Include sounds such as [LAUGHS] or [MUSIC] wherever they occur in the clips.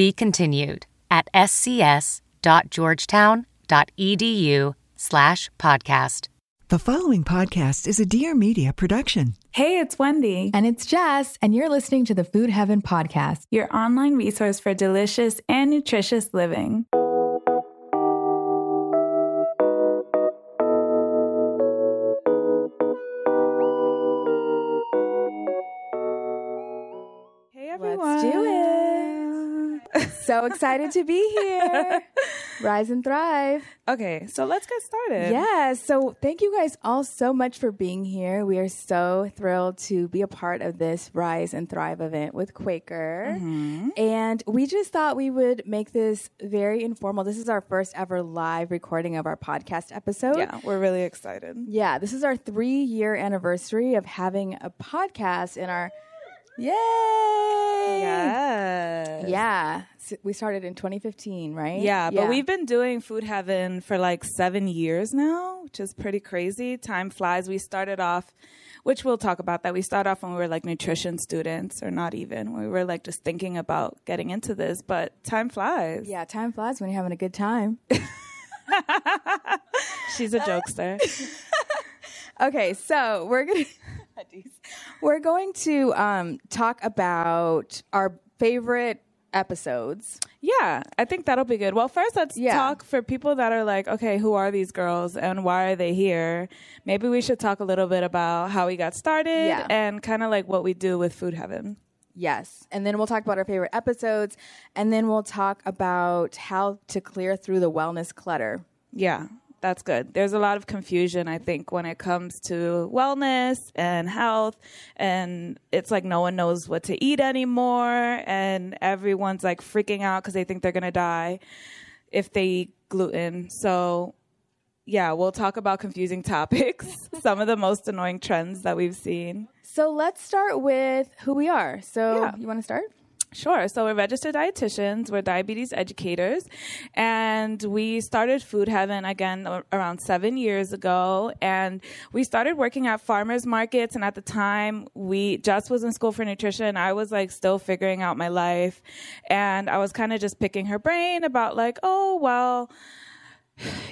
Be continued at scs.georgetown.edu slash podcast. The following podcast is a Dear Media production. Hey, it's Wendy, And it's Jess, and you're listening to the Food Heaven Podcast. your online resource for delicious and nutritious living. So excited to be here. [LAUGHS] Rise and thrive. Okay, so let's get started. Yes. So thank you guys all so much for being here. We are so thrilled to be a part of this Rise and Thrive event with Quaker. Mm-hmm. And we just thought we would make this very informal. This is our first ever live recording of our podcast episode. Yeah, we're really excited. Yeah, this is our three year anniversary of having a podcast in our. Yay! Yes. Yeah. S- We started in 2015, right? Yeah, but we've been doing Food Heaven for like seven years now, which is pretty crazy. Time flies. We started off, which we'll talk about that. We started off when we were like nutrition students, or not even. We were like just thinking about getting into this, but time flies. Yeah, time flies when you're having a good time. [LAUGHS] [LAUGHS] She's a jokester. [LAUGHS] okay, so we're gonna we're going to um, talk about our favorite episodes. yeah, I think that'll be good. Well, first, let's Yeah. talk for people that are like, okay, who are these girls and why are they here? Maybe we should talk a little bit about how we got started Yeah. and kind of like what we do with Food Heaven. Yes, and then we'll talk about our favorite episodes, and then we'll talk about how to clear through the wellness clutter. Yeah, that's good. There's a lot of confusion, I think, when it comes to wellness and health. And it's like no one knows what to eat anymore. And everyone's like freaking out because they think they're going to die if they eat gluten. So, yeah, we'll talk about confusing [LAUGHS] topics, some of the most annoying trends that we've seen. So let's start with who we are. So Yeah. you want to start? Sure. So we're registered dietitians. We're diabetes educators, and we started Food Heaven again around seven years ago. And we started working at farmers markets. And at the time, we just was in school for nutrition. I was like still figuring out my life, and I was kind of just picking her brain about like, oh well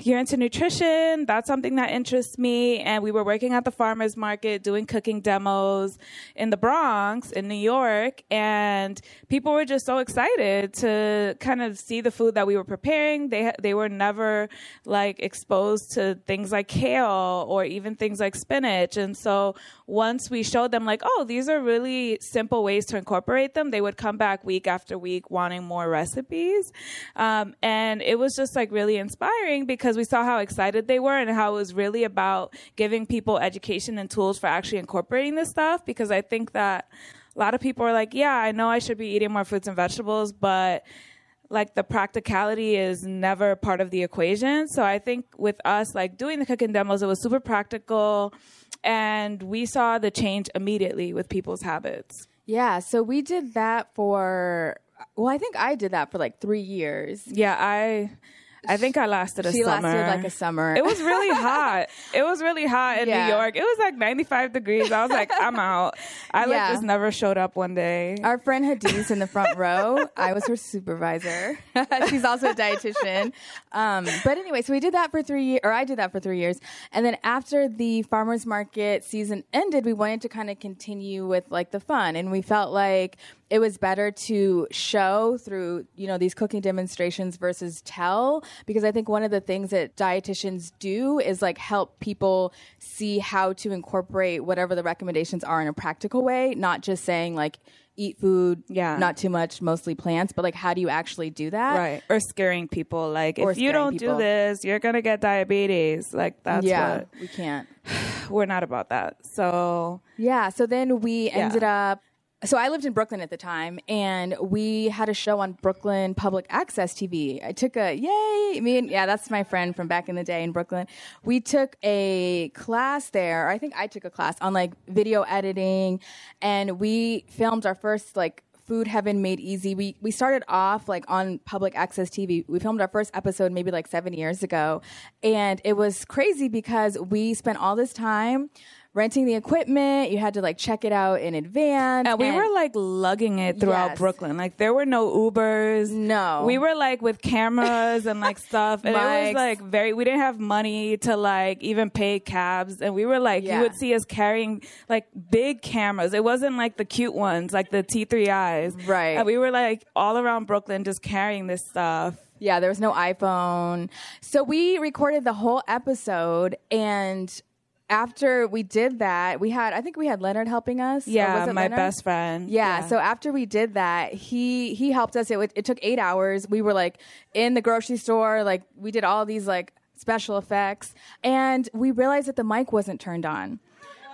you're into nutrition. That's something that interests me. And we were working at the farmer's market doing cooking demos in the Bronx, in New York. And people were just so excited to kind of see the food that we were preparing. They, they were never like exposed to things like kale or even things like spinach. And so once we showed them like, oh, these are really simple ways to incorporate them, they would come back week after week wanting more recipes. Um, and it was just like really inspiring because we saw how excited they were and how it was really about giving people education and tools for actually incorporating this stuff. Because I think that a lot of people are like, yeah, I know I should be eating more fruits and vegetables, but like the practicality is never part of the equation. So I think with us, like doing the cooking demos, it was super practical. And we saw the change immediately with people's habits. Yeah, so we did that for well, I think I did that for like 3 years. Yeah, I I think I lasted a she summer. lasted like a summer. It was really hot. It was really hot in Yeah. New York. It was like 95 degrees. I was like, I'm [LAUGHS] out. I like just never showed up one day. Our friend Hadiz in the front row. I was her supervisor. [LAUGHS] She's also a dietitian. Um, but anyway, so we did that for three years, or I did that for three years. And then after the farmers market season ended, we wanted to kind of continue with like the fun. And we felt like it was better to show through, you know, these cooking demonstrations versus tell. Because I think one of the things that dietitians do is like help people see how to incorporate whatever the recommendations are in a practical way, not just saying like, eat food, Yeah. not too much, mostly plants, but like how do you actually do that? Right. Or scaring people. Like, Or if you don't people. do this, you're going to get diabetes. Like, that's yeah, what we can't. [SIGHS] we're not about that. So, Yeah, so then we ended up so I lived in Brooklyn at the time, and we had a show on Brooklyn Public Access TV. I took a yay, me and yeah, that's my friend from back in the day in Brooklyn. We took a class there. I think I took a class on like video editing, and we filmed our first like Food Heaven Made Easy. We we started off like on public access TV. We filmed our first episode maybe like seven years ago, and it was crazy because we spent all this time renting the equipment. You had to like check it out in advance. And we were like lugging it throughout Yes. Brooklyn. Like there were no Ubers. No. We were like with cameras and like stuff. And it was like very, we didn't have money to like even pay cabs. And we were like, Yeah. you would see us carrying like big cameras. It wasn't like the cute ones, like the T3Is. Right. And we were like all around Brooklyn just carrying this stuff. Yeah, there was no iPhone. So we recorded the whole episode and after we did that, we had I think we had Leonard helping us. Yeah, was it my Leonard? best friend. Yeah, so after we did that, he he helped us. It, it took 8 hours. We were like in the grocery store, like we did all these like special effects and we realized that the mic wasn't turned on.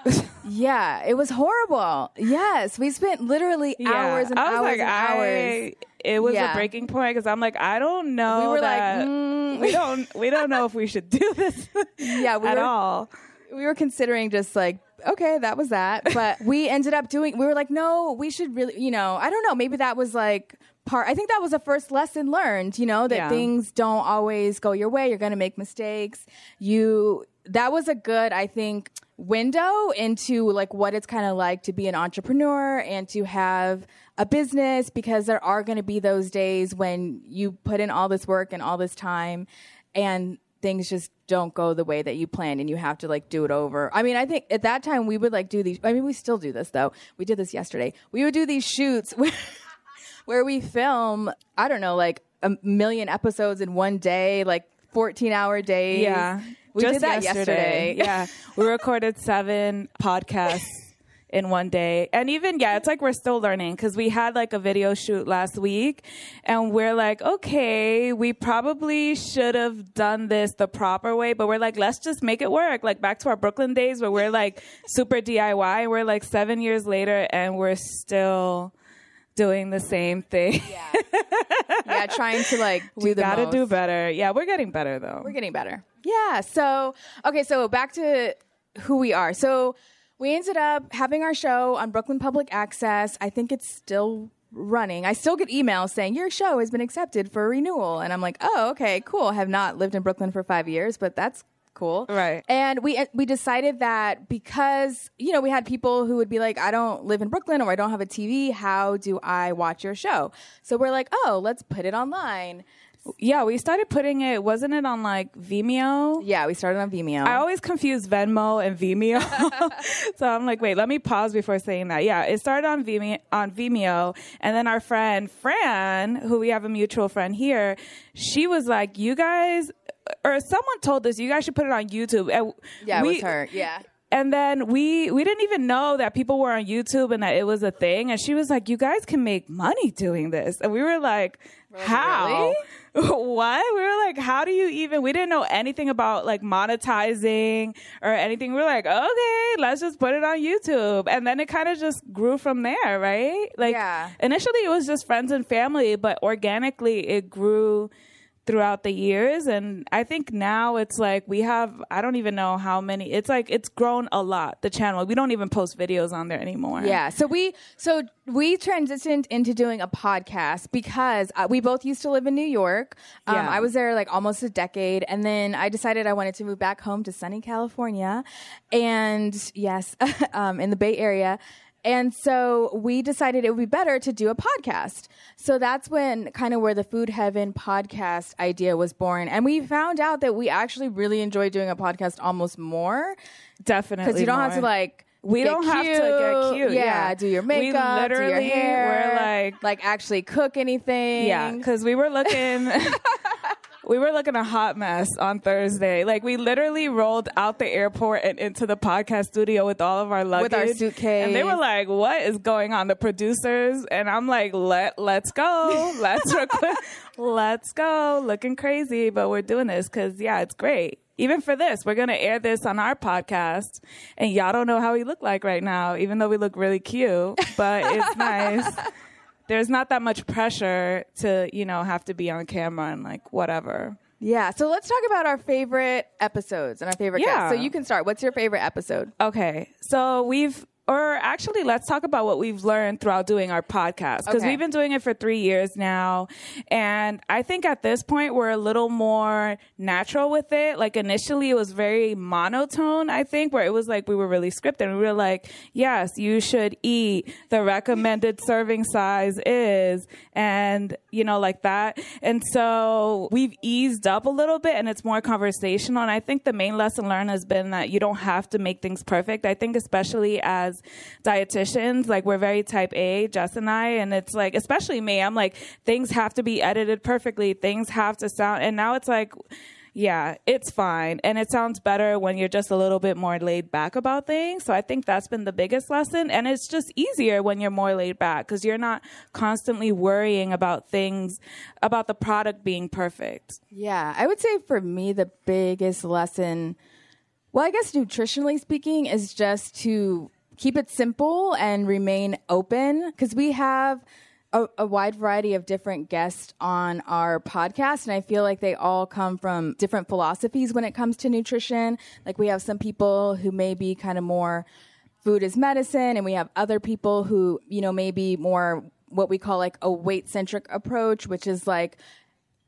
[LAUGHS] yeah, it was horrible. Yes, we spent literally Yeah. hours and I was hours like, and hours. I, it was Yeah. a breaking point because I'm like, I don't know. We were like, mm. we don't, we don't know if we should do this. [LAUGHS] Yeah, we [LAUGHS] at were- all. We were considering just like okay that was that. But we [LAUGHS] ended up doing we were like no we should really you know i don't know maybe that was like part i think that was the first lesson learned you know that Yeah. things don't always go your way. You're going to make mistakes. You that was a good i think window into like what it's kind of like to be an entrepreneur and to have a business because there are going to be those days when you put in all this work and all this time and things just don't go the way that you planned and you have to like do it over. I mean, I think at that time we would like do these I mean, we still do this though. We did this yesterday. We would do these shoots [LAUGHS] where, where we film, I don't know, like a million episodes in one day, like 14 hour days. Yeah. We Just did that yesterday. [LAUGHS] yeah. We recorded seven podcasts in one day. And even, yeah, it's like we're still learning because we had like a video shoot last week and we're like, okay, we probably should have done this the proper way, but we're like, let's just make it work. Like back to our Brooklyn days where we're like super DIY. We're like seven years later and we're still doing the same thing. yeah, yeah, trying to like [LAUGHS] do we gotta most. do better. Yeah, we're getting better though. We're getting better. Yeah. So, okay. So back to who we are. So we ended up having our show on Brooklyn Public Access. I think it's still running. I still get emails saying your show has been accepted for renewal. And I'm like, oh, okay, cool. Have not lived in Brooklyn for five years, but that's cool. Right. And we we decided that because you know we had people who would be like, I don't live in Brooklyn or I don't have a TV. How do I watch your show? So we're like, oh, let's put it online. Yeah, we started putting it. Wasn't it on like Vimeo? Yeah, we started on Vimeo. I always confuse Venmo and Vimeo, [LAUGHS] so I'm like, wait, let me pause before saying that. Yeah, it started on Vimeo, on Vimeo, and then our friend Fran, who we have a mutual friend here, she was like, you guys, or someone told us you guys should put it on YouTube. And yeah, we- it was her. Yeah. And then we we didn't even know that people were on YouTube and that it was a thing. And she was like, "You guys can make money doing this." And we were like, "How? What?" We were like, "How do you even?" We didn't know anything about like monetizing or anything. We were like, "Okay, let's just put it on YouTube." And then it kind of just grew from there, right? Like Yeah. initially it was just friends and family, but organically it grew throughout the years and i think now it's like we have i don't even know how many it's like it's grown a lot the channel we don't even post videos on there anymore Yeah. So we so we transitioned into doing a podcast because uh, we both used to live in New York. Um, Yeah. I was there like almost a decade, and then I decided I wanted to move back home to sunny California, and yes, [LAUGHS] um, in the Bay Area. And so we decided it would be better to do a podcast. So that's when kind of where the Food Heaven podcast idea was born. And we found out that we actually really enjoy doing a podcast almost more definitely because you don't have to like we get don't have to get cute Yeah, yeah, do your we makeup, literally do your hair. we're like like actually cook anything. yeah because we were looking [LAUGHS] [LAUGHS] we were looking a hot mess on thursday. Like we literally rolled out the airport and into the podcast studio with all of our luggage With our suitcase. and they were like what is going on? The producers. And i'm like let let's go. Let's [LAUGHS] record. Let's go. Looking crazy but we're doing this because yeah it's great. Even for this, we're going to air this on our podcast. And y'all don't know how we look like right now, even though we look really cute, but it's [LAUGHS] nice. There's not that much pressure to, you know, have to be on camera and like whatever. Yeah. So let's talk about our favorite episodes and our favorite Yeah. guests. So you can start. What's your favorite episode? Okay. So we've, or actually, let's talk about what we've learned throughout doing our podcast because Okay. we've been doing it for three years now. And I think at this point, we're a little more natural with it. Like initially, it was very monotone, I think, where it was like we were really scripted. We were like, yes, you should eat. The recommended [LAUGHS] serving size is, and, you know, like that. And so we've eased up a little bit and it's more conversational. And I think the main lesson learned has been that you don't have to make things perfect. I think, especially as dietitians, like we're very type A, Jess and I, and it's like, especially me, I'm like, things have to be edited perfectly, things have to sound, and now it's like, yeah, it's fine. And it sounds better when you're just a little bit more laid back about things. So I think that's been the biggest lesson. And it's just easier when you're more laid back because you're not constantly worrying about things, about the product being perfect. Yeah, I would say for me, the biggest lesson, well, I guess nutritionally speaking, is just to keep it simple and remain open because we have a, a wide variety of different guests on our podcast, and I feel like they all come from different philosophies when it comes to nutrition. Like we have some people who may be kind of more food is medicine, and we have other people who, you know, maybe more what we call like a weight centric approach, which is like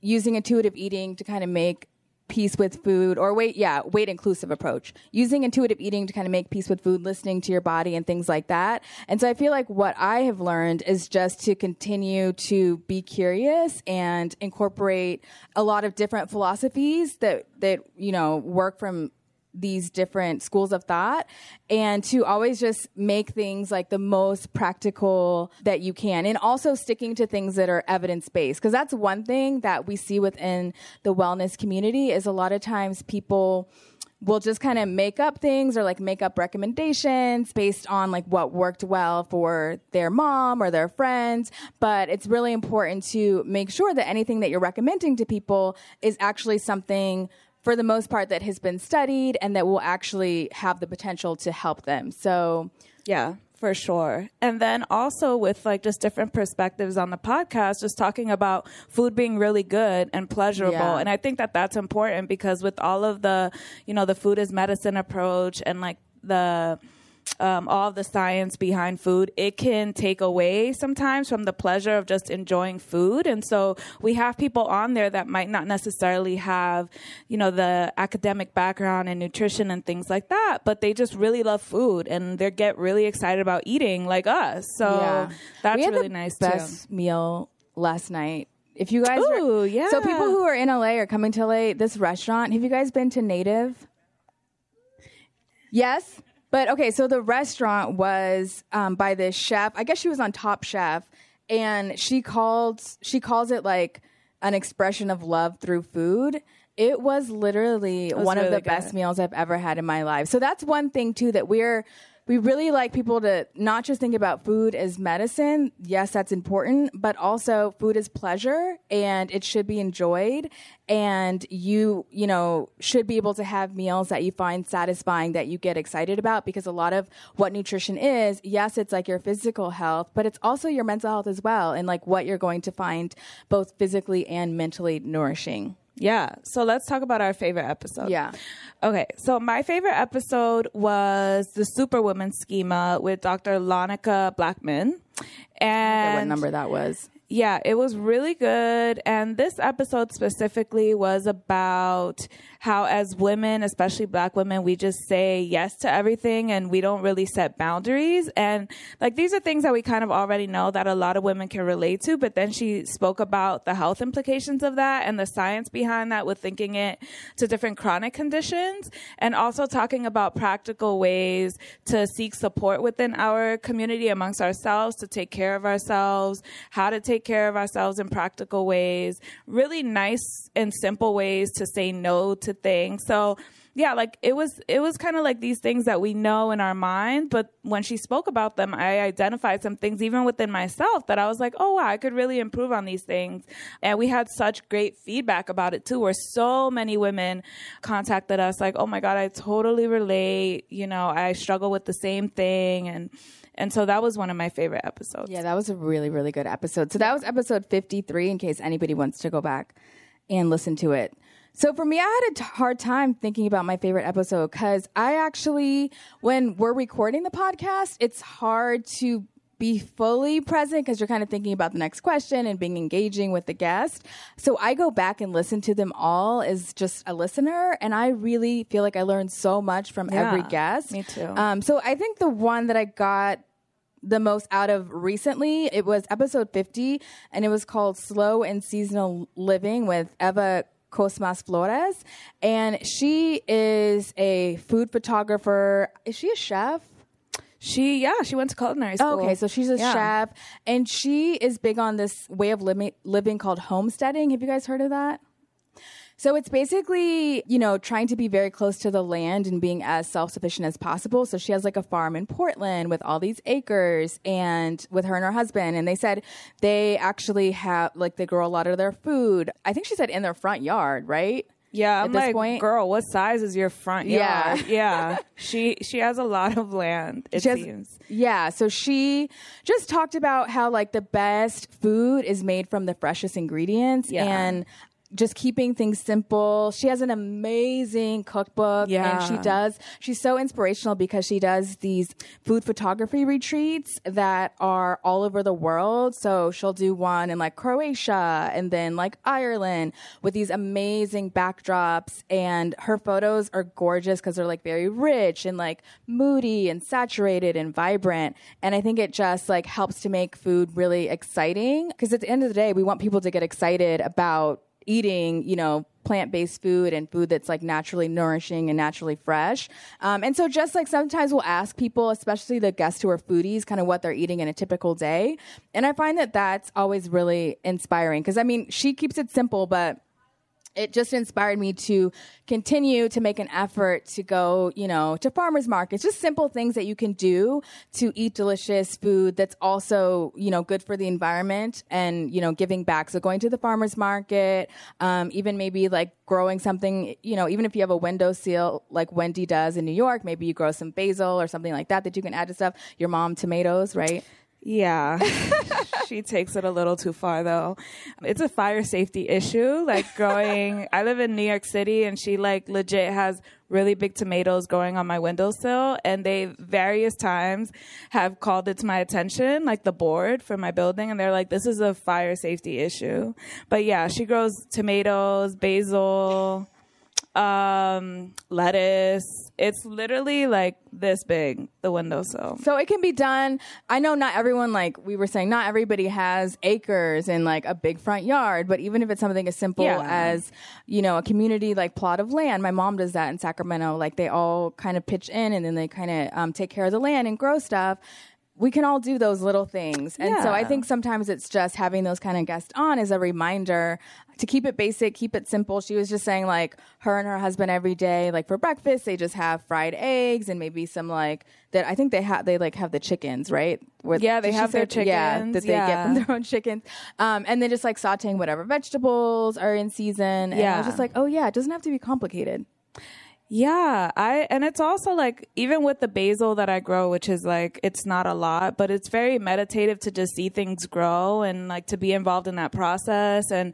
using intuitive eating to kind of make peace with food or weight yeah weight inclusive approach. Using intuitive eating to kind of make peace with food listening to your body and things like that. And so i feel like what i have learned is just to continue to be curious and incorporate a lot of different philosophies that that you know work from these different schools of thought and to always just make things like the most practical that you can. And also sticking to things that are evidence based because that's one thing that we see within the wellness community is a lot of times people will just kind of make up things or like make up recommendations based on like what worked well for their mom or their friends. But it's really important to make sure that anything that you're recommending to people is actually something for the most part that has been studied and that will actually have the potential to help them. So, Yeah, for sure. And then also with like just different perspectives on the podcast, just talking about food being really good and pleasurable. Yeah. And I think that that's important because with all of the, you know, the food is medicine approach and like the, um, all the science behind food, it can take away sometimes from the pleasure of just enjoying food. And so we have people on there that might not necessarily have, you know, the academic background in nutrition and things like that, but they just really love food and they get really excited about eating like us. So yeah. that's we had really the nice too. best meal last night. If you guys Ooh, are, yeah. So people who are in LA are coming to LA, this restaurant, have you guys been to Native? Yes. But okay, so the restaurant was um, by this chef. I guess she was on Top Chef, and she called she calls it like an expression of love through food. It was literally was one of really the best meals I've ever had in my life. So that's one thing too that we're we really like people to not just think about food as medicine. Yes, that's important, but also food is pleasure and it should be enjoyed. And you, you know, should be able to have meals that you find satisfying, that you get excited about because a lot of what nutrition is, yes, it's like your physical health, but it's also your mental health as well and like what you're going to find both physically and mentally nourishing. Yeah. So let's talk about our favorite episode. Yeah. Okay. So my favorite episode was the Superwoman Schema with Dr. Lonica Blackman. And what number that was. Yeah, it was really good. And this episode specifically was about how, as women, especially black women, we just say yes to everything and we don't really set boundaries. And like these are things that we kind of already know that a lot of women can relate to. But then she spoke about the health implications of that and the science behind that with linking it to different chronic conditions and also talking about practical ways to seek support within our community amongst ourselves to take care of ourselves, how to take care of ourselves in practical ways, really nice and simple ways to say no to things. So yeah, like it was it was kind of like these things that we know in our mind, but when she spoke about them, I identified some things even within myself that I was like, "Oh wow, I could really improve on these things." And we had such great feedback about it too, where so many women contacted us like, "Oh my god, I totally relate, you know, I struggle with the same thing." And and so that was one of my favorite episodes. Yeah, that was a really, really good episode. So that was episode 53 in case anybody wants to go back and listen to it. So for me, I had a t- hard time thinking about my favorite episode because I actually, when we're recording the podcast, it's hard to be fully present because you're kind of thinking about the next question and being engaging with the guest. So I go back and listen to them all as just a listener, and I really feel like I learned so much from every guest. me too. Um, so I think the one that I got the most out of recently, it was episode 50, and it was called Slow and Seasonal Living with Eva Kosmas Flores. And she is a food photographer. Is she a chef? She yeah, she went to culinary school. Okay, so she's a Yeah. chef, and she is big on this way of living, living called homesteading. Have you guys heard of that? So it's basically, you know, trying to be very close to the land and being as self sufficient as possible. So she has like a farm in Portland with all these acres and with her and her husband. And they said they actually have, like, they grow a lot of their food. I think she said in their front yard, right? Yeah, at I'm this like, point? girl, what size is your front yard? Yeah, [LAUGHS] yeah. she she has a lot of land. It has- seems. Yeah, so she just talked about how like the best food is made from the freshest ingredients Yeah. and just keeping things simple. She has an amazing cookbook and she does she's so inspirational because she does these food photography retreats that are all over the world. So she'll do one in like Croatia and then like Ireland with these amazing backdrops and her photos are gorgeous because they're like very rich and like moody and saturated and vibrant. And I think it just like helps to make food really exciting because at the end of the day, we want people to get excited about eating, you know, plant based food and food that's like naturally nourishing and naturally fresh. Um, and so, just like sometimes we'll ask people, especially the guests who are foodies, kind of what they're eating in a typical day. And I find that that's always really inspiring because I mean, she keeps it simple, but it just inspired me to continue to make an effort to go, you know, to farmers markets, just simple things that you can do to eat delicious food that's also, you know, good for the environment and, you know, giving back. So going to the farmers market, um, even maybe like growing something, you know, even if you have a windowsill like Wendy does in New York, maybe you grow some basil or something like that that you can add to stuff. Your mom tomatoes, right? Yeah. [LAUGHS] she takes it a little too far though. It's a fire safety issue. Like growing, I live in New York City and she like legit has really big tomatoes growing on my windowsill and they various times have called it to my attention, like the board for my building and they're like, this is a fire safety issue. But yeah, she grows tomatoes, basil, um, lettuce. It's literally like this big, the windowsill. So it can be done. I know not everyone, like we were saying, not everybody has acres and like a big front yard, but even if it's something as simple Yeah. as, you know, a community like plot of land, my mom does that in Sacramento. Like they all kind of pitch in and then they kind of um, take care of the land and grow stuff. We can all do those little things. And so I think sometimes it's just having those kind of guests on as a reminder to keep it basic, keep it simple. She was just saying like her and her husband every day, like for breakfast, they just have fried eggs and maybe some like that. I think they have, they like have the chickens, right? Where- Yeah, they have their say- Yeah, chickens, that they get from their own chickens. Um, and then just like sauteing whatever vegetables are in season. And I was Yeah. just like, oh yeah, it doesn't have to be complicated. Yeah, I and it's also like even with the basil that I grow, which is like it's not a lot, but it's very meditative to just see things grow and like to be involved in that process. And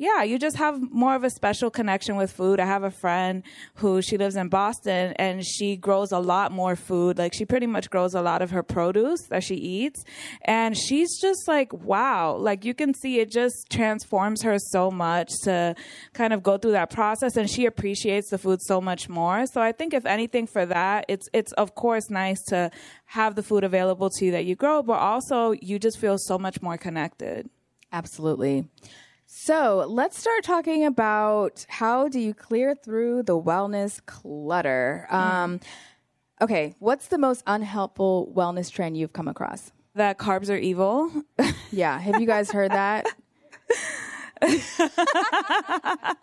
yeah, you just have more of a special connection with food. I have a friend who she lives in Boston and she grows a lot more food. Like she pretty much grows a lot of her produce that she eats. And she's just like, wow, like you can see it just transforms her so much to kind of go through that process and she appreciates the food so much more. So I think if anything for that, it's it's of course nice to have the food available to you that you grow, but also you just feel so much more connected. Absolutely. So let's start talking about how do you clear through the wellness clutter. Um, okay, what's the most unhelpful wellness trend you've come across? That carbs are evil. [LAUGHS] Yeah, have you guys heard that? [LAUGHS]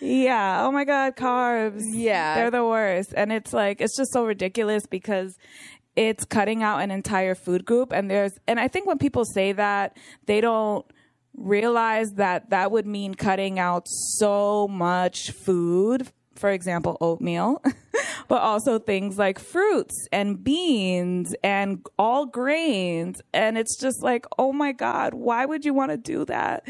Yeah. Oh my God, carbs. Yeah. They're the worst. And it's like, it's just so ridiculous because it's cutting out an entire food group. And there's, and I think when people say that, they don't realize that that would mean cutting out so much food. For example, oatmeal, [LAUGHS] but also things like fruits and beans and all grains. And it's just like, oh my God, why would you want to do that?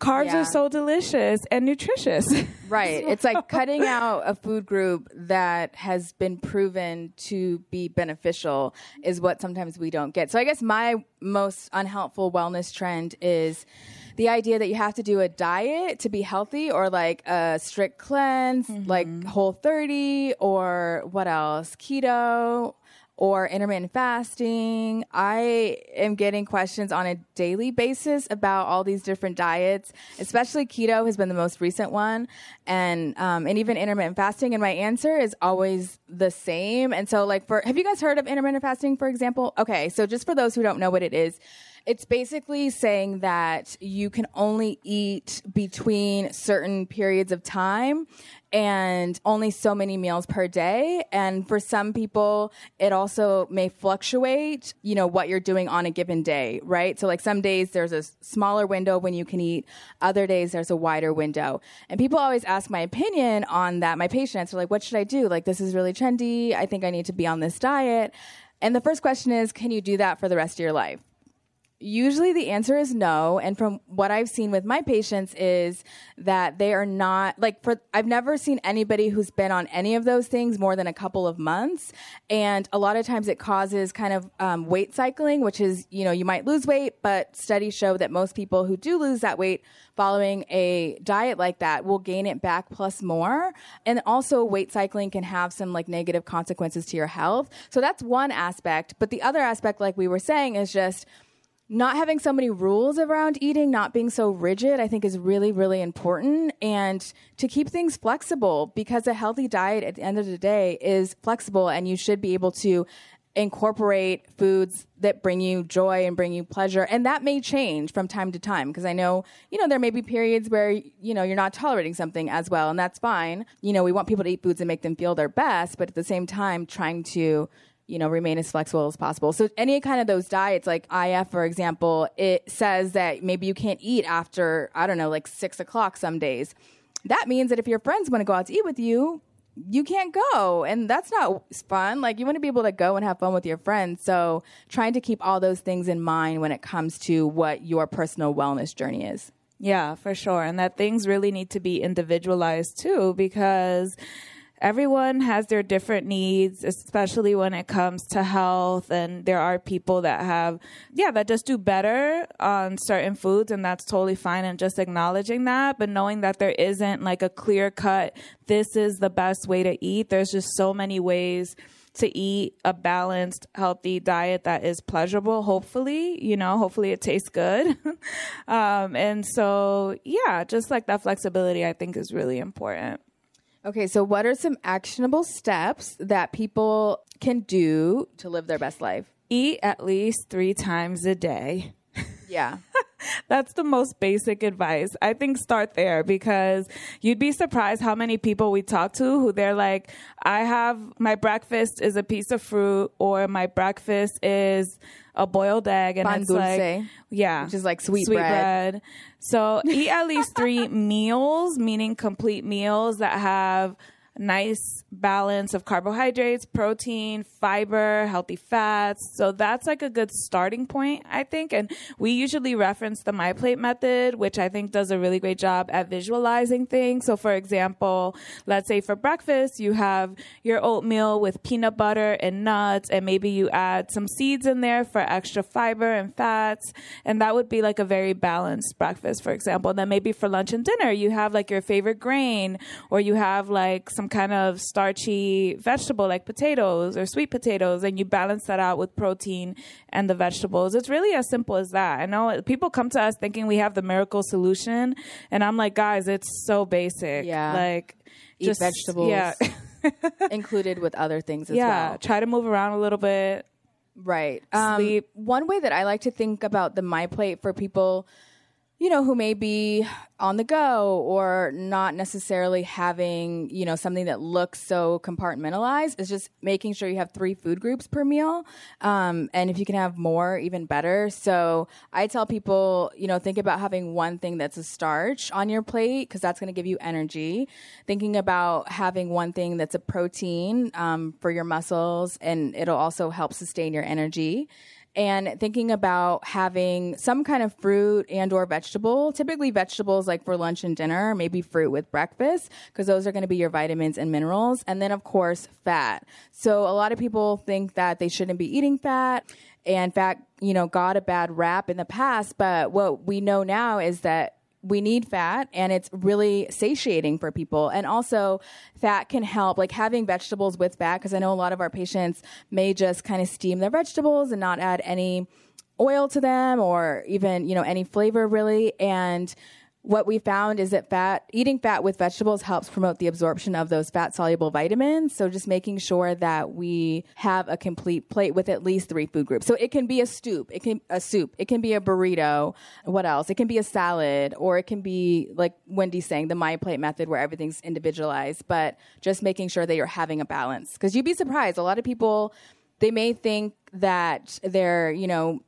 Carbs Yeah. are so delicious and nutritious. [LAUGHS] Right. It's like cutting [LAUGHS] out a food group that has been proven to be beneficial is what sometimes we don't get. So I guess my most unhelpful wellness trend is the idea that you have to do a diet to be healthy or like a strict cleanse, like mm-hmm. whole 30 or what else? Keto or intermittent fasting. I am getting questions on a daily basis about all these different diets, especially keto has been the most recent one, and um, and even intermittent fasting. And my answer is always the same. And so, like, for have you guys heard of intermittent fasting, for example? Okay, so just for those who don't know what it is. It's basically saying that you can only eat between certain periods of time and only so many meals per day. And for some people, it also may fluctuate, you know, what you're doing on a given day, right? So like some days there's a smaller window when you can eat. Other days there's a wider window. And people always ask my opinion on that. My patients are like, what should I do? Like, this is really trendy. I think I need to be on this diet. And the first question is, can you do that for the rest of your life? Usually the answer is no. And from what I've seen with my patients is that they are not like for, I've never seen anybody who's been on any of those things more than a couple of months. And a lot of times it causes kind of um, weight cycling, which is, you know, you might lose weight, but studies show that most people who do lose that weight following a diet like that will gain it back plus more. And also weight cycling can have some like negative consequences to your health. So that's one aspect. But the other aspect, like we were saying, is just, not having so many rules around eating, not being so rigid, I think is really, really important. And to keep things flexible because a healthy diet at the end of the day is flexible and you should be able to incorporate foods that bring you joy and bring you pleasure and that may change from time to time because i know you know there may be periods where you know you're not tolerating something as well and that's fine you know we want people to eat foods that make them feel their best but at the same time trying to you know, remain as flexible as possible. So any kind of those diets, like IF, for example, it says that maybe you can't eat after, I don't know, like six o'clock some days. That means that if your friends want to go out to eat with you, you can't go. And that's not fun. Like you want to be able to go and have fun with your friends. So trying to keep all those things in mind when it comes to what your personal wellness journey is. Yeah, for sure. And that things really need to be individualized too, because everyone has their different needs, especially when it comes to health. And there are people that have, yeah, that just do better on certain foods, and that's totally fine. And just acknowledging that, but knowing that there isn't like a clear cut, this is the best way to eat. There's just so many ways to eat a balanced, healthy diet that is pleasurable, hopefully, you know, hopefully it tastes good. [LAUGHS] um, and so, yeah, just like that flexibility, I think is really important. Okay, so what are some actionable steps that people can do to live their best life? Eat at least three times a day. [LAUGHS] Yeah. That's the most basic advice. I think start there because you'd be surprised how many people we talk to who they're like, I have my breakfast is a piece of fruit or my breakfast is a boiled egg and Pan it's dulce, like yeah, which is like sweet bread. bread. So eat at least three [LAUGHS] meals, meaning complete meals that have nice balance of carbohydrates, protein, fiber, healthy fats. So that's like a good starting point, I think. And we usually reference the My Plate method, which I think does a really great job at visualizing things. So for example, let's say for breakfast, you have your oatmeal with peanut butter and nuts, and maybe you add some seeds in there for extra fiber and fats. And that would be like a very balanced breakfast, for example. And then maybe for lunch and dinner, you have like your favorite grain, or you have like some kind of starchy vegetable like potatoes or sweet potatoes, and you balance that out with protein and the vegetables. It's really as simple as that. I know people come to us thinking we have the miracle solution, and I'm like, guys, it's so basic. Yeah. Like, Eat just vegetables. Yeah. [LAUGHS] Included with other things as yeah. well. Try to move around a little bit. Right. Um, Sleep. One way that I like to think about the My Plate for people you know, who may be on the go or not necessarily having, you know, something that looks so compartmentalized is just making sure you have three food groups per meal. Um, and if you can have more, even better. So I tell people, you know, think about having one thing that's a starch on your plate because that's going to give you energy. Thinking about having one thing that's a protein um, for your muscles and it'll also help sustain your energy and thinking about having some kind of fruit and or vegetable typically vegetables like for lunch and dinner maybe fruit with breakfast because those are going to be your vitamins and minerals and then of course fat. So a lot of people think that they shouldn't be eating fat and fat you know got a bad rap in the past but what we know now is that we need fat and it's really satiating for people. And also, fat can help, like having vegetables with fat, because I know a lot of our patients may just kind of steam their vegetables and not add any oil to them or even, you know, any flavor really. And what we found is that fat eating fat with vegetables helps promote the absorption of those fat soluble vitamins. So just making sure that we have a complete plate with at least three food groups. So it can be a soup it can a soup it can be a burrito what else? It can be a salad or it can be like wendy's saying the my plate method where everything's individualized but just making sure that you're having a balance. Because you'd be surprised. A lot of people they may think that they're you know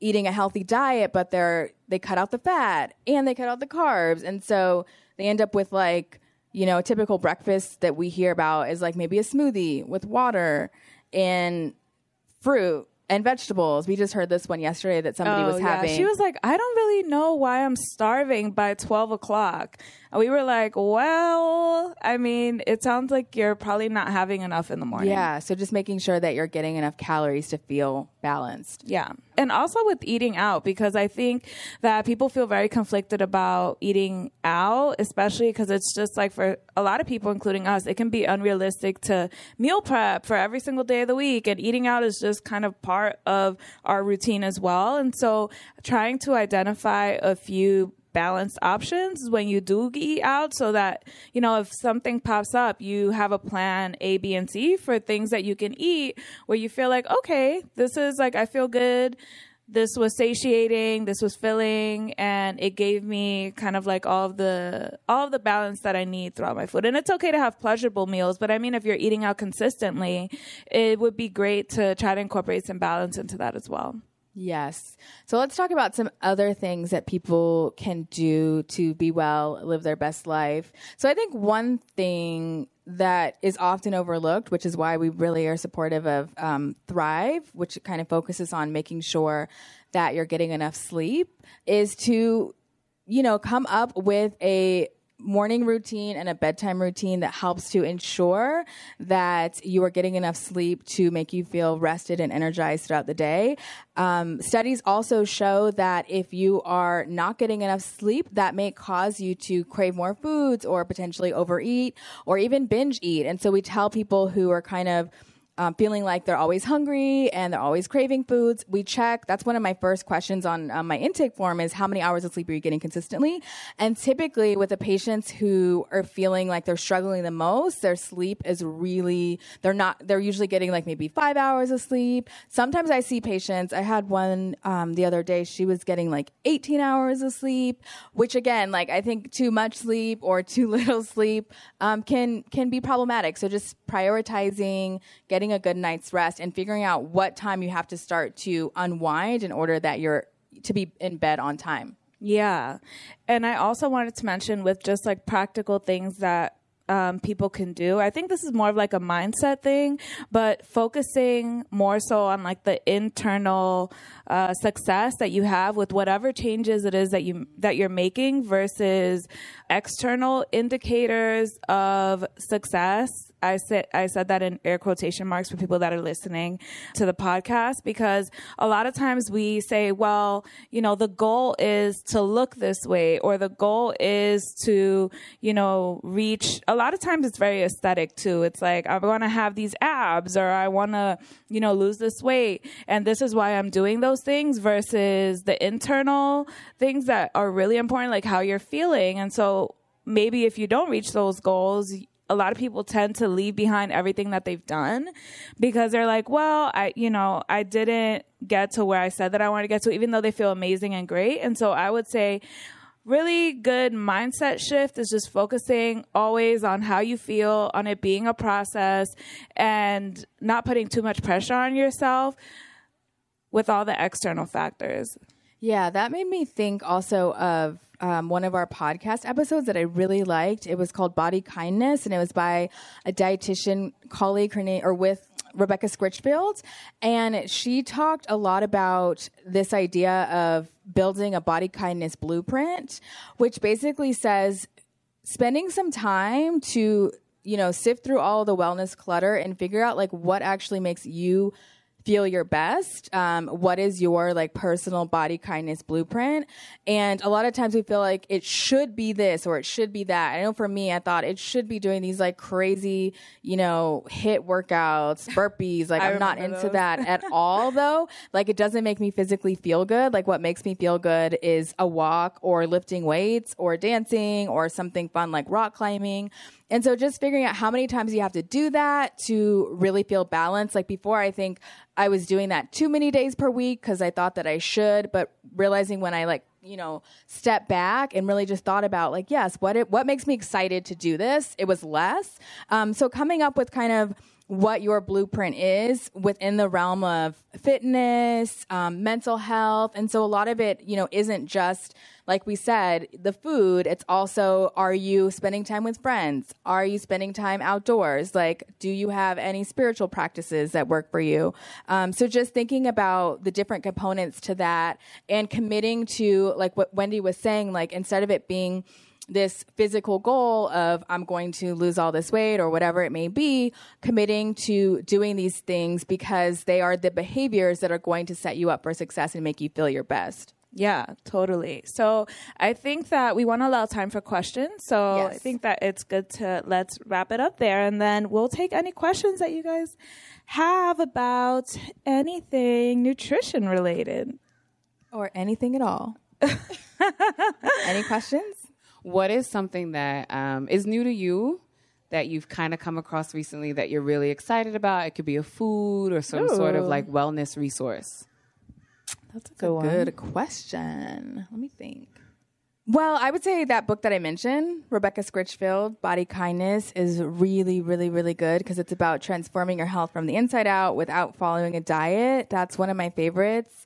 eating a healthy diet, but they're they cut out the fat and they cut out the carbs, and so they end up with like you know a typical breakfast that we hear about is like maybe a smoothie with water and fruit and vegetables. We just heard this one yesterday that somebody Oh, was yeah. having. She was like, I don't really know why I'm starving by 12 o'clock. We were like, well, I mean, it sounds like you're probably not having enough in the morning. yeah, so just making sure that you're getting enough calories to feel balanced. Yeah. And also with eating out, because I think that people feel very conflicted about eating out, especially because it's just like for a lot of people, including us, it can be unrealistic to meal prep for every single day of the week. And eating out is just kind of part of our routine as well. And so trying to identify a few balanced options when you do eat out so that you know if something pops up you have a plan a b and c for things that you can eat where you feel like okay this is like i feel good. This was satiating. This was filling. And it gave me kind of like all of the all of the balance that i need throughout my food. And it's okay to have pleasurable meals but i mean if you're eating out consistently it would be great to try to incorporate some balance into that as well Yes. So let's talk about some other things that people can do to be well, live their best life. So I think one thing that is often overlooked, which is why we really are supportive of um, Thrive, which kind of focuses on making sure that you're getting enough sleep, is to, you know, come up with a morning routine and a bedtime routine that helps to ensure that you are getting enough sleep to make you feel rested and energized throughout the day. Um, studies also show that if you are not getting enough sleep, that may cause you to crave more foods or potentially overeat or even binge eat. And so we tell people who are kind of um, feeling like they're always hungry and they're always craving foods. We check. That's one of my first questions on um, my intake form is how many hours of sleep are you getting consistently? And typically with the patients who are feeling like they're struggling the most, their sleep is really, they're not, they're usually getting like maybe five hours of sleep. Sometimes I see patients, I had one um, the other day, she was getting like 18 hours of sleep, which again, like I think too much sleep or too [LAUGHS] little sleep um, can, can be problematic. So just prioritizing getting a good night's rest and figuring out what time you have to start to unwind in order that you're to be in bed on time. Yeah. And I also wanted to mention with just like practical things that um, people can do. I think this is more of like a mindset thing, but focusing more so on like the internal uh, success that you have with whatever changes it is that you that you're making versus external indicators of success. I said I said that in air quotation marks for people that are listening to the podcast because a lot of times we say, well, you know, the goal is to look this way or the goal is to, you know, reach a lot of times it's very aesthetic too. It's like I want to have these abs or I want to, you know, lose this weight and this is why I'm doing those things versus the internal things that are really important like how you're feeling. And so maybe if you don't reach those goals, a lot of people tend to leave behind everything that they've done because they're like, well, I, you know, I didn't get to where I said that I wanted to get to, even though they feel amazing and great. And so I would say, really good mindset shift is just focusing always on how you feel, on it being a process, and not putting too much pressure on yourself with all the external factors. Yeah, that made me think also of um, one of our podcast episodes that I really liked. It was called Body Kindness, and it was by a dietitian colleague, her name, or with Rebecca Scritchfield. And she talked a lot about this idea of building a body kindness blueprint, which basically says spending some time to, you know, sift through all the wellness clutter and figure out like what actually makes you feel your best um, what is your like personal body kindness blueprint? And a lot of times we feel like it should be this or it should be that. I know for me i thought it should be doing these like crazy you know HIIT workouts burpees. Like i'm not into those. that at all though. [LAUGHS] Like it doesn't make me physically feel good. Like what makes me feel good is a walk or lifting weights or dancing or something fun like rock climbing and so just figuring out how many times you have to do that to really feel balanced. Like before, I think I was doing that too many days per week because I thought that I should, but realizing when I like, you know, step back and really just thought about like, yes, what it, what makes me excited to do this? It was less. Um, so coming up with kind of what your blueprint is within the realm of fitness, um, mental health. And so a lot of it, you know, isn't just, like we said, the food. It's also, are you spending time with friends? Are you spending time outdoors? Like, do you have any spiritual practices that work for you? Um, so just thinking about the different components to that and committing to, like what Wendy was saying, like instead of it being, this physical goal of I'm going to lose all this weight or whatever it may be, committing to doing these things because they are the behaviors that are going to set you up for success and make you feel your best. Yeah, totally. So I think that we want to allow time for questions. So Yes. I think that it's good to let's wrap it up there and then we'll take any questions that you guys have about anything nutrition related. Or anything at all. [LAUGHS] Any questions? What is something that um, is new to you that you've kind of come across recently that you're really excited about? It could be a food or some sort of like wellness resource. That's a good. Good question. Let me think. Well, I would say that book that I mentioned, Rebecca Scritchfield, Body Kindness, is really, really, really good because it's about transforming your health from the inside out without following a diet. That's one of my favorites.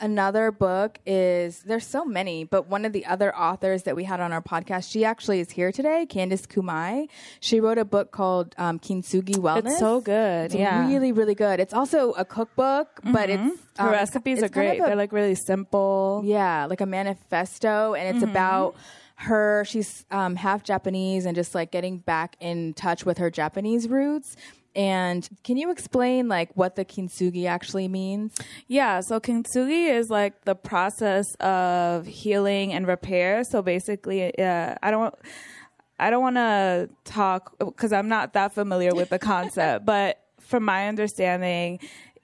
Another book is there's so many, but one of the other authors that we had on our podcast, she actually is here today, Candice Kumai. She wrote a book called um, Kintsugi Wellness. It's so good. It's yeah. really, really good. It's also a cookbook, but it's um, recipes it's are great. a- They're like really simple. yeah, like a manifesto, and it's about her. She's um, half Japanese and just like getting back in touch with her Japanese roots. And can you explain like what the kintsugi actually means? Yeah, so kintsugi is like the process of healing and repair. So basically, uh, I don't, I don't want to talk because I'm not that familiar with the concept, [LAUGHS] but from my understanding,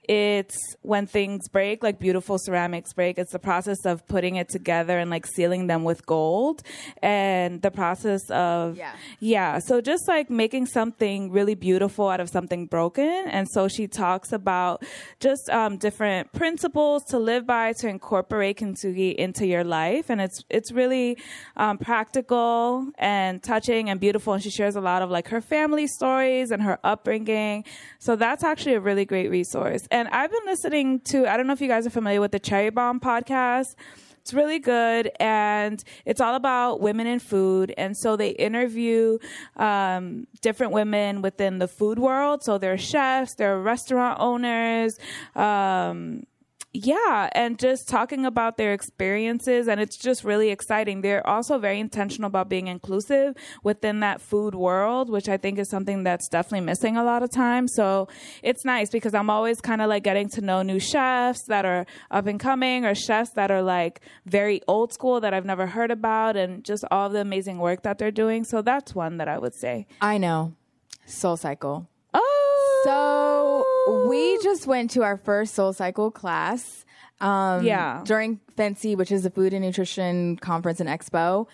it's when things break, like beautiful ceramics break. It's the process of putting it together and like sealing them with gold, and the process of Yeah. yeah. So just like making something really beautiful out of something broken. And so she talks about just um, different principles to live by to incorporate kintsugi into your life. And it's, it's really um, practical and touching and beautiful. And she shares a lot of like her family stories and her upbringing. So that's actually a really great resource. And I've been listening to, I don't know if you guys are familiar with the Cherry Bomb podcast. It's really good, and it's all about women in food. And so they interview um, different women within the food world. So they're chefs, they're restaurant owners, um, yeah, and just talking about their experiences, and it's just really exciting. They're also very intentional about being inclusive within that food world, which I think is something that's definitely missing a lot of times. So it's nice because I'm always kind of like getting to know new chefs that are up and coming or chefs that are like very old school that I've never heard about, and just all the amazing work that they're doing. So that's one that I would say. I know, Soul Cycle. Oh, So we just went to our first Soul Cycle class. Um, Yeah. During FNCE, which is the Food and Nutrition Conference and Expo.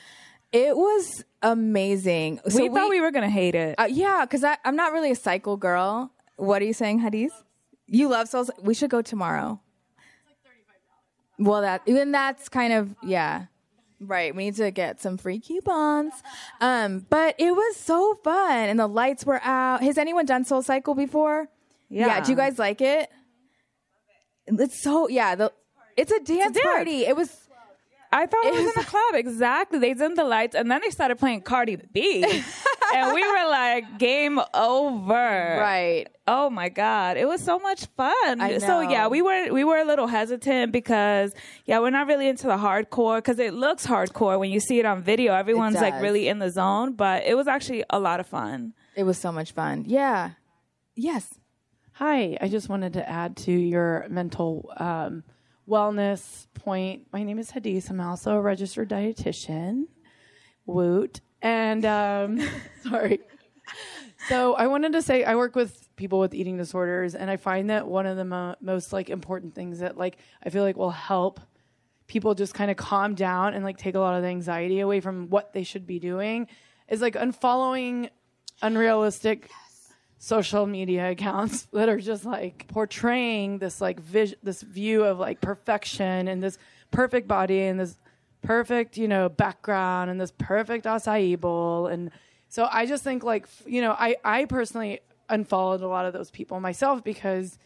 It was amazing. So we, thought we were gonna hate it. Uh, yeah, because I'm not really a cycle girl. What are you saying, Hadith? You love Soul. We should go tomorrow. Well, that even that's kind of yeah, right. We need to get some free coupons. Um, but it was so fun, and the lights were out. Has anyone done Soul Cycle before? Yeah. Do you guys like it? It's so yeah. The it's a dance, dance. party. It was I thought it was in the club. Exactly. They dimmed the lights and then they started playing Cardi B. [LAUGHS] and we were like, game over. right. Oh my God. It was so much fun. I So yeah, we were we were a little hesitant because yeah, we're not really into the hardcore because it looks hardcore when you see it on video. Everyone's like really in the zone, but it was actually a lot of fun. It was so much fun. Yeah. Yes. Hi, I just wanted to add to your mental um, wellness point. My name is Hadith. I'm also a registered dietitian. Woot. And um, [LAUGHS] sorry. So I wanted to say I work with people with eating disorders, and I find that one of the mo- most like important things that like I feel like will help people just kind of calm down and like take a lot of the anxiety away from what they should be doing is like unfollowing unrealistic social media accounts [LAUGHS] that are just like portraying this like vis- this view of like perfection and this perfect body and this perfect you know background and this perfect acai bowl. And so I just think like you know I I personally unfollowed a lot of those people myself because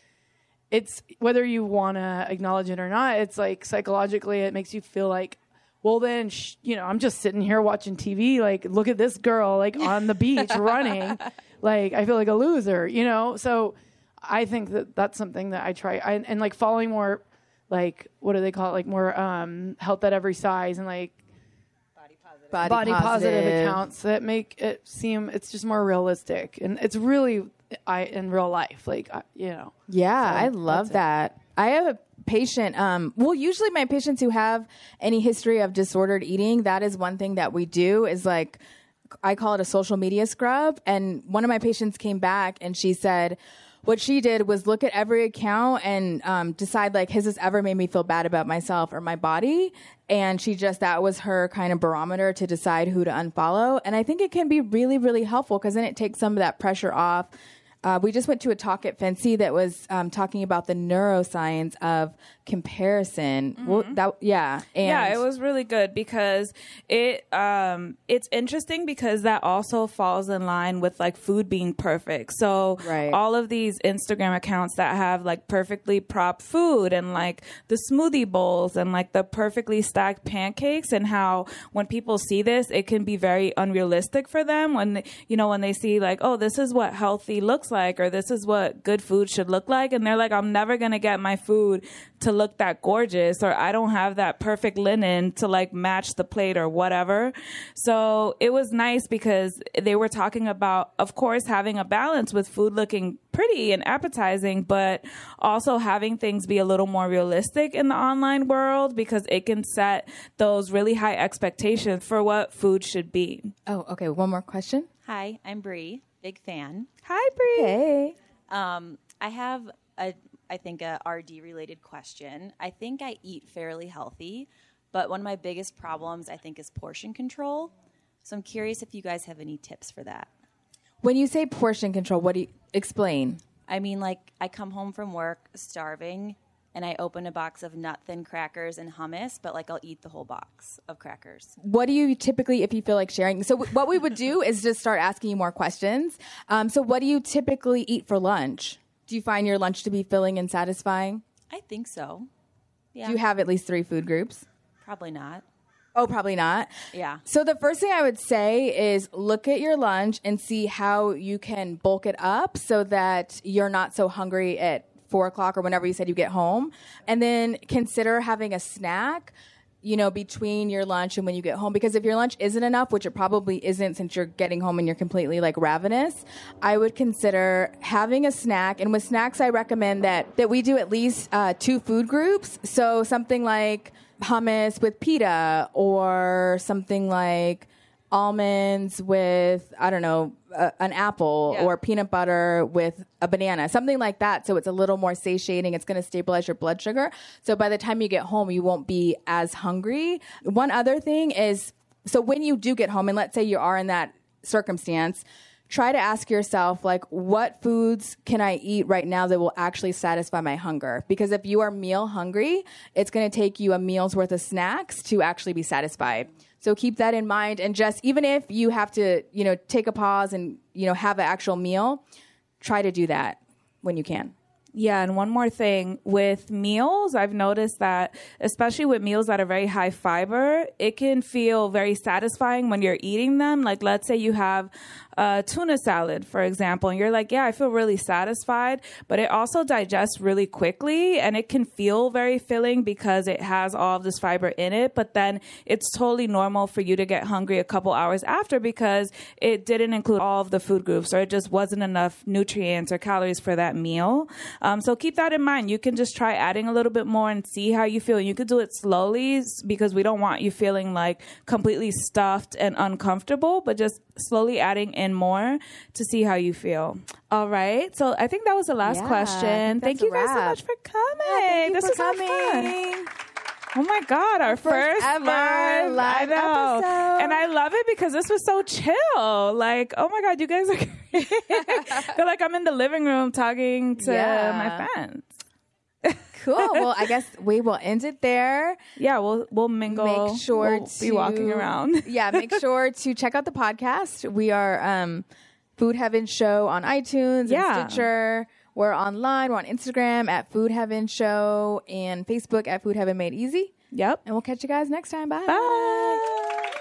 it's whether you want to acknowledge it or not it's like psychologically it makes you feel like well then sh- you know i'm just sitting here watching tv like look at this girl like on the beach [LAUGHS] running like i feel like a loser you know so i think that that's something that i try I, and like following more like what do they call it like more um health at every size and like Body, body positive accounts that make it seem it's just more realistic and it's really i in real life like I, you know Yeah, So I love that's it. that. I have a patient. Um, well, usually my patients who have any history of disordered eating, that is one thing that we do is like, I call it a social media scrub. And one of my patients came back and she said, what she did was look at every account and um, decide like, has this ever made me feel bad about myself or my body? And she just that was her kind of barometer to decide who to unfollow. And I think it can be really, really helpful because then it takes some of that pressure off. Uh, we just went to a talk at FNCE that was um, talking about the neuroscience of comparison. Well, that yeah, and yeah, it was really good because it um it's interesting because that also falls in line with like food being perfect. So Right. all of these Instagram accounts that have like perfectly prop food and like the smoothie bowls and like the perfectly stacked pancakes and how when people see this it can be very unrealistic for them when they, you know when they see like oh this is what healthy looks like or this is what good food should look like and they're like I'm never going to get my food to look that gorgeous or I don't have that perfect linen to like match the plate or whatever. So it was nice because they were talking about of course having a balance with food looking pretty and appetizing but also having things be a little more realistic in the online world because it can set those really high expectations for what food should be. Oh, okay. One more question. Hi, I'm Bree. Big fan. Hi Brie. Hey. Um, I have a, I think a RD related question. I think I eat fairly healthy, but one of my biggest problems I think is portion control. So I'm curious if you guys have any tips for that. When you say portion control, what do you explain? I mean, like I come home from work starving, and I open a box of nut thin crackers and hummus, but like I'll eat the whole box of crackers. What do you typically, if you feel like sharing? So, what we would do is just start asking you more questions. Um, so, what do you typically eat for lunch? Do you find your lunch to be filling and satisfying? I think so. Yeah, Do you have at least three food groups? probably not. Oh, probably not. Yeah. So the first thing I would say is look at your lunch and see how you can bulk it up so that you're not so hungry at four o'clock or whenever you said you get home. And then consider having a snack, you know, between your lunch and when you get home. Because if your lunch isn't enough, which it probably isn't since you're getting home and you're completely like ravenous, I would consider having a snack. And with snacks, I recommend that that we do at least uh, two food groups. So something like hummus with pita or something like almonds with I don't know uh, an apple Yeah. or peanut butter with a banana something like that. So it's a little more satiating. It's going to stabilize your blood sugar. So by the time you get home you won't be as hungry. One other thing is so when you do get home, and let's say you are in that circumstance, try to ask yourself like what foods can i eat right now that will actually satisfy my hunger? Because if you are meal hungry it's going to take you a meal's worth of snacks to actually be satisfied so keep that in mind. And just even if you have to you know take a pause and you know have an actual meal try to do that when you can. Yeah, and one more thing. With meals, I've noticed that, especially with meals that are very high fiber, it can feel very satisfying when you're eating them. Like, let's say you have a tuna salad, for example, and you're like, yeah, I feel really satisfied, but it also digests really quickly and it can feel very filling because it has all of this fiber in it. But then it's totally normal for you to get hungry a couple hours after because it didn't include all of the food groups or it just wasn't enough nutrients or calories for that meal. Um, so keep that in mind. You can just try adding a little bit more and see how you feel. You could do it slowly because we don't want you feeling like completely stuffed and uncomfortable, but just slowly adding in more to see how you feel. All right. So I think that was the last Yeah, question. Thank you guys so much for coming. thank you this for is so fun. Oh my God, our first, ever live, live episode. And I love it because this was so chill. Like, oh my God, you guys are [LAUGHS] [LAUGHS] feel like I'm in the living room talking to Yeah. my friends. Cool well i guess we will end it there Yeah, we'll we'll mingle. make sure we'll to be walking around. [LAUGHS] yeah, make sure to check out the podcast. We are um, Food Heaven Show on iTunes Yeah. and Stitcher. We're online. We're on Instagram at Food Heaven Show and Facebook at Food Heaven Made Easy. Yep. And we'll catch you guys next time. Bye. Bye.